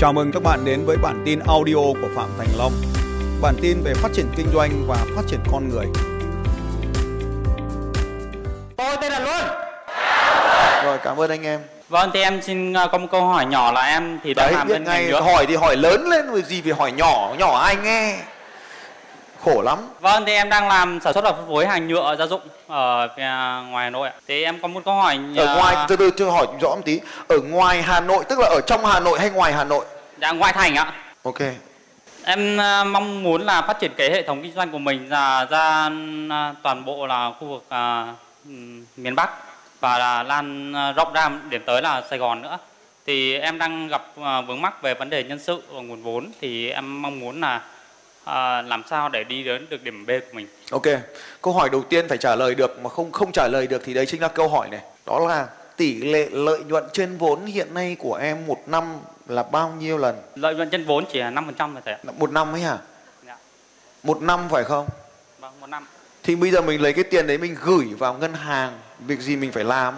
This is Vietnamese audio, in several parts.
Chào mừng các bạn đến với bản tin audio của Phạm Thành Long. Bản tin về phát triển kinh doanh và phát triển con người. Tôi tên là Luân. Rồi cảm ơn anh em. Vâng, thì em xin ờ, có một câu hỏi nhỏ là em thì đang Đấy làm bên ngành ngay nước. hỏi thì hỏi lớn lên rồi gì phải hỏi nhỏ, nhỏ ai nghe. Khổ lắm. Vâng, thì em đang làm sản xuất và phân phối hàng nhựa gia dụng ở phía ngoài Hà Nội ạ. Thì em có một câu hỏi Ở ờ, ngoài từ từ chưa hỏi rõ một tí. Ở ngoài Hà Nội tức là ở trong Hà Nội hay ngoài Hà Nội? dạ, ngoài thành ạ. Ok. Em ờ, mong muốn là phát triển cái hệ thống kinh doanh của mình ra ra toàn bộ là khu vực ừm, miền Bắc và là lan rộng ra điểm tới là Sài Gòn nữa. Thì em đang gặp vướng mắc về vấn đề nhân sự và nguồn vốn thì em mong muốn là ờ, làm sao để đi đến được điểm B của mình. Ok. Câu hỏi đầu tiên phải trả lời được mà không không trả lời được thì đấy chính là câu hỏi này. Đó là tỷ lệ lợi nhuận trên vốn hiện nay của em một năm là bao nhiêu lần? Lợi nhuận trên vốn chỉ là 5% thôi thầy ạ. Một năm ấy hả? Dạ. Một năm phải không? Vâng, một năm. Thì bây giờ mình lấy cái tiền đấy mình gửi vào ngân hàng, việc gì mình phải làm?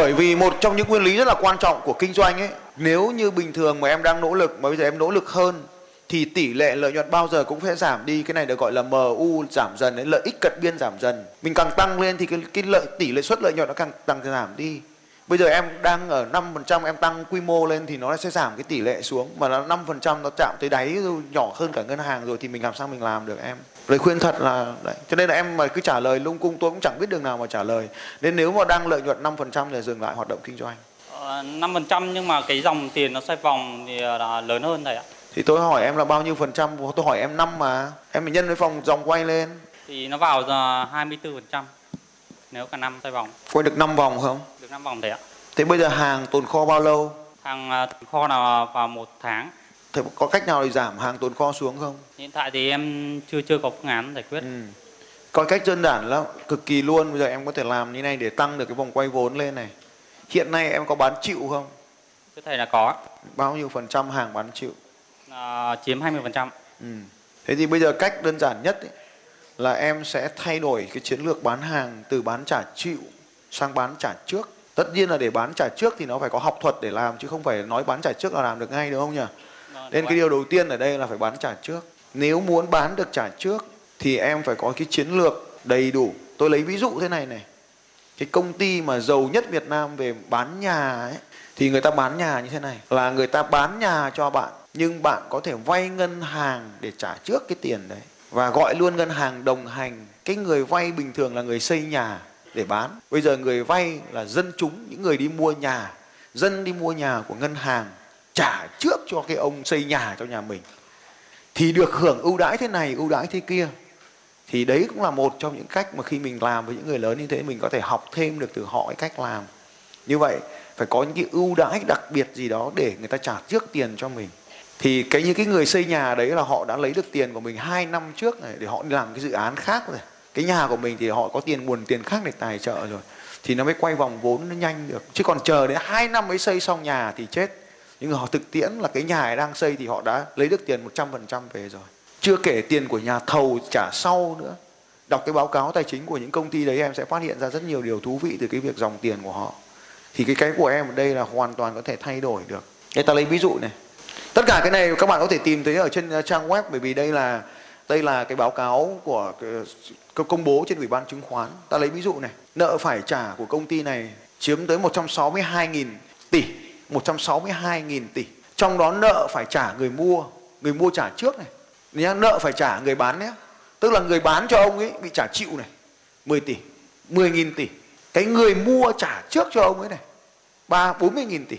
Bởi vì một trong những nguyên lý rất là quan trọng của kinh doanh ấy, nếu như bình thường mà em đang nỗ lực mà bây giờ em nỗ lực hơn thì tỷ lệ lợi nhuận bao giờ cũng sẽ giảm đi, cái này được gọi là MU giảm dần đấy, lợi ích cận biên giảm dần. Mình càng tăng lên thì cái cái lợi tỷ lệ suất lợi nhuận nó càng tăng giảm đi. Bây giờ em đang ở 5% em tăng quy mô lên thì nó sẽ giảm cái tỷ lệ xuống mà nó 5% nó chạm tới đáy rồi, nhỏ hơn cả ngân hàng rồi thì mình làm sao mình làm được em. Lời khuyên thật là đấy. Cho nên là em mà cứ trả lời lung cung tôi cũng chẳng biết đường nào mà trả lời. Nên nếu mà đang lợi nhuận 5% thì dừng lại hoạt động kinh doanh. Ờ, 5% nhưng mà cái dòng tiền nó xoay vòng thì là lớn hơn thầy ạ. Thì tôi hỏi em là bao nhiêu phần trăm, tôi hỏi em năm mà. Em phải nhân với vòng dòng quay lên. Thì nó vào giờ 24% nếu cả năm xoay vòng Quay được 5 vòng không? Được 5 vòng thầy ạ. Thế bây giờ hàng tồn kho bao lâu? Hàng ờ, kho nào vào một tháng. Thế có cách nào để giảm hàng tồn kho xuống không? Hiện tại thì em chưa chưa có phương án giải quyết. Ừ. Có cách đơn giản lắm, cực kỳ luôn. Bây giờ em có thể làm như này để tăng được cái vòng quay vốn lên này. Hiện nay em có bán chịu không? Thưa thầy là có Bao nhiêu phần trăm hàng bán chịu? Ờ, chiếm 20%. Ừ. Thế thì bây giờ cách đơn giản nhất ấy, là em sẽ thay đổi cái chiến lược bán hàng từ bán trả chịu sang bán trả trước. Tất nhiên là để bán trả trước thì nó phải có học thuật để làm chứ không phải nói bán trả trước là làm được ngay đúng không nhỉ? Nên cái điều đầu tiên ở đây là phải bán trả trước. Nếu muốn bán được trả trước thì em phải có cái chiến lược đầy đủ. Tôi lấy ví dụ thế này này. Cái công ty mà giàu nhất Việt Nam về bán nhà ấy thì người ta bán nhà như thế này là người ta bán nhà cho bạn nhưng bạn có thể vay ngân hàng để trả trước cái tiền đấy và gọi luôn ngân hàng đồng hành cái người vay bình thường là người xây nhà để bán. Bây giờ người vay là dân chúng, những người đi mua nhà, dân đi mua nhà của ngân hàng trả trước cho cái ông xây nhà cho nhà mình, thì được hưởng ưu đãi thế này, ưu đãi thế kia. Thì đấy cũng là một trong những cách mà khi mình làm với những người lớn như thế, mình có thể học thêm được từ họ cái cách làm. Như vậy, phải có những cái ưu đãi đặc biệt gì đó để người ta trả trước tiền cho mình. Thì cái những cái người xây nhà đấy là họ đã lấy được tiền của mình 2 năm trước này để họ làm cái dự án khác rồi cái nhà của mình thì họ có tiền, nguồn tiền khác để tài trợ rồi. Thì nó mới quay vòng vốn nó nhanh được. Chứ còn chờ đến 2 năm mới xây xong nhà thì chết. Nhưng họ thực tiễn là cái nhà đang xây thì họ đã lấy được tiền 100% về rồi. Chưa kể tiền của nhà thầu trả sau nữa. Đọc cái báo cáo tài chính của những công ty đấy em sẽ phát hiện ra rất nhiều điều thú vị từ cái việc dòng tiền của họ. Thì cái cái của em ở đây là hoàn toàn có thể thay đổi được. Người ta lấy ví dụ này. Tất cả cái này các bạn có thể tìm thấy ở trên ờ, trang web bởi vì đây là đây là cái báo cáo của cái- công bố trên ủy ban chứng khoán. Ta lấy ví dụ này, nợ phải trả của công ty này chiếm tới 162.000 tỷ 162.000 tỷ. Trong đó nợ phải trả người mua người mua trả trước này. Nhá, nợ phải trả người bán nhé tức là người bán cho ông ấy bị trả chịu này 10 tỷ 10.000 tỷ. Cái người mua trả trước cho ông ấy này 3 40.000 tỷ.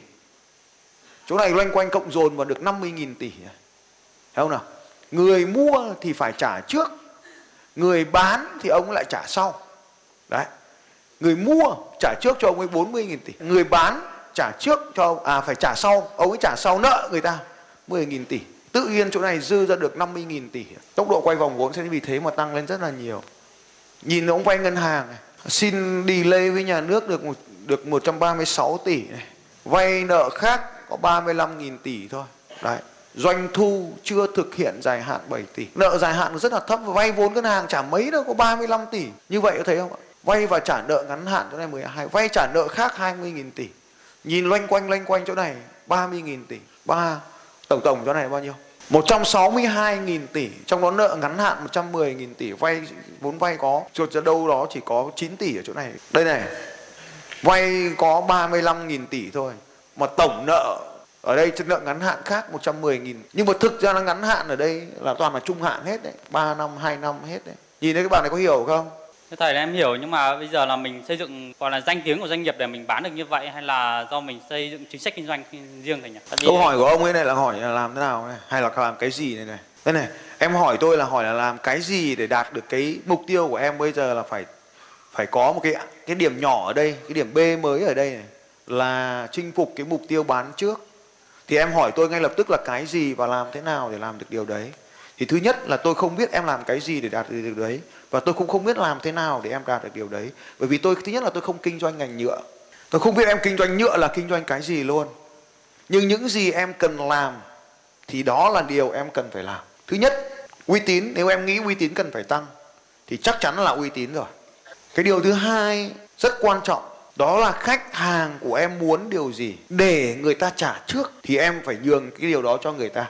Chỗ này loanh quanh cộng dồn vào được 50.000 tỷ. Thấy không nào? Người mua thì phải trả trước người bán thì ông lại trả sau. Đấy. Người mua trả trước cho ông ấy 40.000 tỷ người bán trả trước cho ông à phải trả sau ông ấy trả sau nợ người ta 10.000 tỷ. Tự nhiên chỗ này dư ra được 50.000 tỷ. Tốc độ quay vòng vốn sẽ vì thế mà tăng lên rất là nhiều. Nhìn ông vay ngân hàng này xin delay với nhà nước được một, được 136 tỷ này. Vay nợ khác có 35.000 tỷ thôi. Đấy doanh thu chưa thực hiện dài hạn 7 tỷ. Nợ dài hạn rất là thấp và vay vốn ngân hàng trả mấy đâu, có 35 tỷ. Như vậy có thấy không ạ? Vay và trả nợ ngắn hạn chỗ này 12 vay trả nợ khác 20.000 tỷ. Nhìn loanh quanh loanh quanh chỗ này 30.000 tỷ. Ba, tổng tổng chỗ này bao nhiêu? 162.000 tỷ. Trong đó nợ ngắn hạn 110.000 tỷ. Vay, vốn vay có chuột ra đâu đó chỉ có 9 tỷ ở chỗ này. Đây này, vay có 35.000 tỷ thôi, mà tổng nợ ở đây chất nợ ngắn hạn khác 110 nghìn. Nhưng mà thực ra nó ngắn hạn ở đây là toàn là trung hạn hết đấy. 3 năm 2 năm hết đấy. Nhìn thấy các bạn này có hiểu không? Thầy là em hiểu nhưng mà bây giờ là mình xây dựng gọi là danh tiếng của doanh nghiệp để mình bán được như vậy hay là do mình xây dựng chính sách kinh doanh riêng thầy nhỉ? Câu hỏi của ông ấy này là hỏi là làm thế nào này? Hay là làm cái gì này này? Đây này em hỏi tôi là hỏi là làm cái gì để đạt được cái mục tiêu của em bây giờ là phải phải có một cái cái điểm nhỏ ở đây cái điểm B mới ở đây này là chinh phục cái mục tiêu bán trước thì em hỏi tôi ngay lập tức là cái gì và làm thế nào để làm được điều đấy. Thì thứ nhất là tôi không biết em làm cái gì để đạt được điều đấy. Và tôi cũng không biết làm thế nào để em đạt được điều đấy. Bởi vì tôi, thứ nhất là tôi không kinh doanh ngành nhựa. Tôi không biết em kinh doanh nhựa là kinh doanh cái gì luôn. Nhưng những gì em cần làm thì đó là điều em cần phải làm. Thứ nhất, uy tín. Nếu em nghĩ uy tín cần phải tăng, thì chắc chắn là uy tín rồi. Cái điều thứ hai rất quan trọng đó là khách hàng của em muốn điều gì để người ta trả trước thì em phải nhường cái điều đó cho người ta.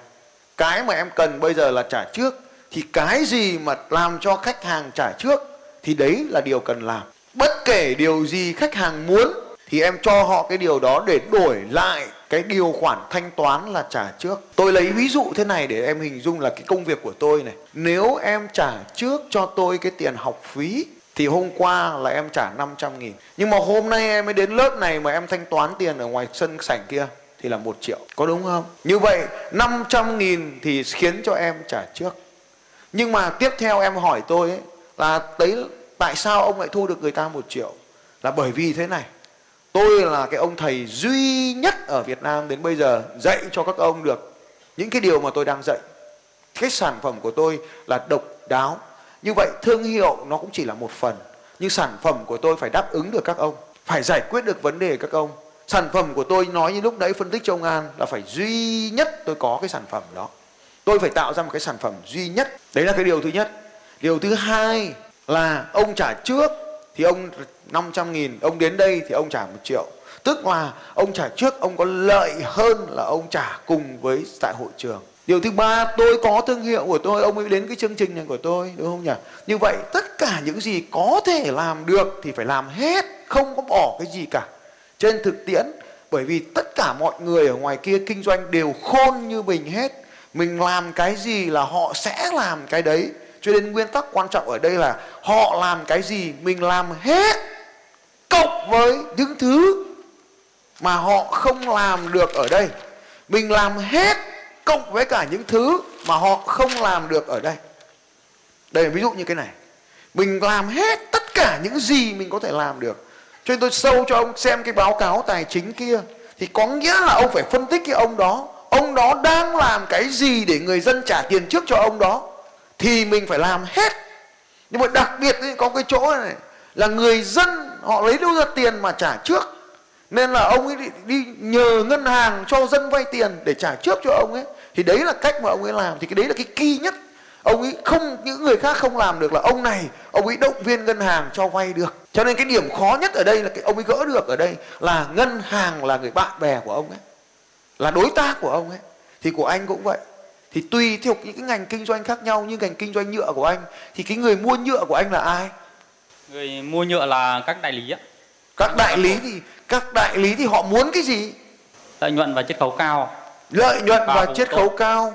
Cái mà em cần bây giờ là trả trước thì cái gì mà làm cho khách hàng trả trước thì đấy là điều cần làm. Bất kể điều gì khách hàng muốn thì em cho họ cái điều đó để đổi lại cái điều khoản thanh toán là trả trước. Tôi lấy ví dụ thế này để em hình dung là cái công việc của tôi này. Nếu em trả trước cho tôi cái tiền học phí thì hôm qua là em trả 500 nghìn. Nhưng mà hôm nay em mới đến lớp này mà em thanh toán tiền ở ngoài sân sảnh kia thì là một triệu. Có đúng không? Như vậy 500 nghìn thì khiến cho em trả trước. Nhưng mà tiếp theo em hỏi tôi ấy, là đấy tại sao ông lại thu được người ta một triệu? Là bởi vì thế này tôi là cái ông thầy duy nhất ở Việt Nam đến bây giờ dạy cho các ông được những cái điều mà tôi đang dạy. Cái sản phẩm của tôi là độc đáo như vậy thương hiệu nó cũng chỉ là một phần, nhưng sản phẩm của tôi phải đáp ứng được các ông, phải giải quyết được vấn đề các ông. Sản phẩm của tôi nói như lúc nãy phân tích cho ông An là phải duy nhất tôi có cái sản phẩm đó. Tôi phải tạo ra một cái sản phẩm duy nhất. Đấy là cái điều thứ nhất. Điều thứ hai là ông trả trước thì ông 500 nghìn, ông đến đây thì ông trả một triệu. Tức là ông trả trước, ông có lợi hơn là ông trả cùng với tại hội trường điều thứ ba, tôi có thương hiệu của tôi, ông ấy đến cái chương trình này của tôi, đúng không nhỉ? Như vậy, tất cả những gì có thể làm được thì phải làm hết, không có bỏ cái gì cả. Trên thực tiễn, bởi vì tất cả mọi người ở ngoài kia kinh doanh đều khôn như mình hết. Mình làm cái gì là họ sẽ làm cái đấy. Cho nên nguyên tắc quan trọng ở đây là họ làm cái gì, mình làm hết, cộng với những thứ mà họ không làm được ở đây. Mình làm hết cộng với cả những thứ mà họ không làm được ở đây. Đây là ví dụ như cái này. Mình làm hết tất cả những gì mình có thể làm được. Cho nên tôi sâu cho ông xem cái báo cáo tài chính kia. Thì có nghĩa là ông phải phân tích cái ông đó. Ông đó đang làm cái gì để người dân trả tiền trước cho ông đó. Thì mình phải làm hết. Nhưng mà đặc biệt có cái chỗ này là người dân họ lấy đâu ra tiền mà trả trước. Nên là ông ấy đi, đi nhờ ngân hàng cho dân vay tiền để trả trước cho ông ấy thì đấy là cách mà ông ấy làm thì cái đấy là cái kỳ nhất. Ông ấy không những người khác không làm được là ông này ông ấy động viên ngân hàng cho vay được. Cho nên cái điểm khó nhất ở đây là cái ông ấy gỡ được ở đây là ngân hàng là người bạn bè của ông ấy là đối tác của ông ấy. Thì của anh cũng vậy. Thì tùy theo những cái ngành kinh doanh khác nhau như ngành kinh doanh nhựa của anh thì cái người mua nhựa của anh là ai? Người mua nhựa là các đại lý á. Các đại lý thì các đại lý thì họ muốn cái gì? Lợi nhuận và chiết khấu cao lợi nhuận và, và chiết khấu cao.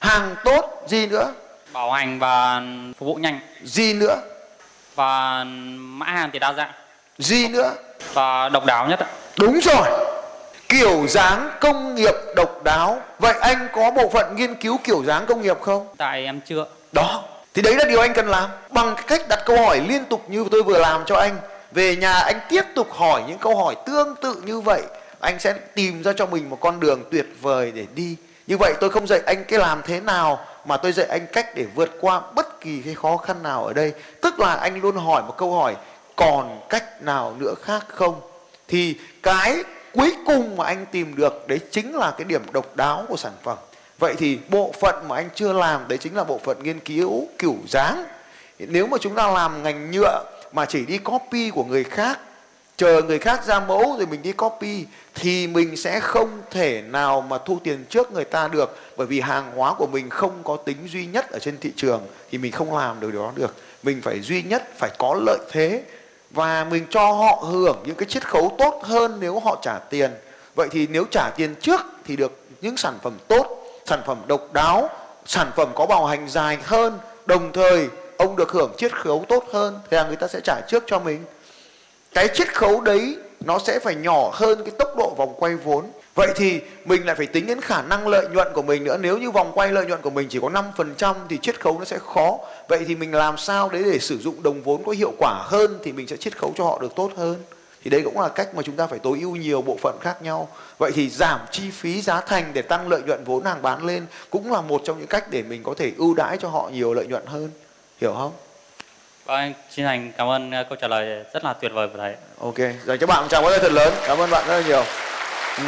Hàng tốt gì nữa? Bảo hành và phục vụ nhanh. Gì nữa? Và mã hàng thì đa dạng. Gì nữa? Và độc đáo nhất ạ. Đúng rồi. Kiểu dáng công nghiệp độc đáo. Vậy anh có bộ phận nghiên cứu kiểu dáng công nghiệp không? Tại em chưa. Đó. Thì đấy là điều anh cần làm. Bằng cách đặt câu hỏi liên tục như tôi vừa làm cho anh. Về nhà anh tiếp tục hỏi những câu hỏi tương tự như vậy anh sẽ tìm ra cho mình một con đường tuyệt vời để đi. Như vậy tôi không dạy anh cái làm thế nào, mà tôi dạy anh cách để vượt qua bất kỳ cái khó khăn nào ở đây. Tức là anh luôn hỏi một câu hỏi, còn cách nào nữa khác không? Thì cái cuối cùng mà anh tìm được, đấy chính là cái điểm độc đáo của sản phẩm. Vậy thì bộ phận mà anh chưa làm, đấy chính là bộ phận nghiên cứu kiểu dáng. Nếu mà chúng ta làm ngành nhựa mà chỉ đi copy của người khác chờ người khác ra mẫu rồi mình đi copy, thì mình sẽ không thể nào mà thu tiền trước người ta được. Bởi vì hàng hóa của mình không có tính duy nhất ở trên thị trường, thì mình không làm được điều đó được. Mình phải duy nhất, phải có lợi thế, và mình cho họ hưởng những cái chiết khấu tốt hơn nếu họ trả tiền. Vậy thì nếu trả tiền trước thì được những sản phẩm tốt, sản phẩm độc đáo, sản phẩm có bảo hành dài hơn. Đồng thời, ông được hưởng chiết khấu tốt hơn thì là người ta sẽ trả trước cho mình cái chiết khấu đấy nó sẽ phải nhỏ hơn cái tốc độ vòng quay vốn. Vậy thì mình lại phải tính đến khả năng lợi nhuận của mình nữa. Nếu như vòng quay lợi nhuận của mình chỉ có 5% thì chiết khấu nó sẽ khó. Vậy thì mình làm sao đấy để sử dụng đồng vốn có hiệu quả hơn thì mình sẽ chiết khấu cho họ được tốt hơn? Thì đây cũng là cách mà chúng ta phải tối ưu nhiều bộ phận khác nhau. Vậy thì giảm chi phí giá thành để tăng lợi nhuận vốn hàng bán lên cũng là một trong những cách để mình có thể ưu đãi cho họ nhiều lợi nhuận hơn. Hiểu không? Vâng, xin thành cảm ơn ờ, câu trả lời rất là tuyệt vời của thầy. Ok, dành cho bạn một tràng pháo tay thật lớn. Cảm ơn bạn rất là nhiều. Ừ.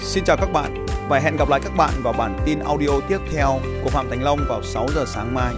Xin chào các bạn và hẹn gặp lại các bạn vào bản tin audio tiếp theo của Phạm Thành Long vào 6 giờ sáng mai.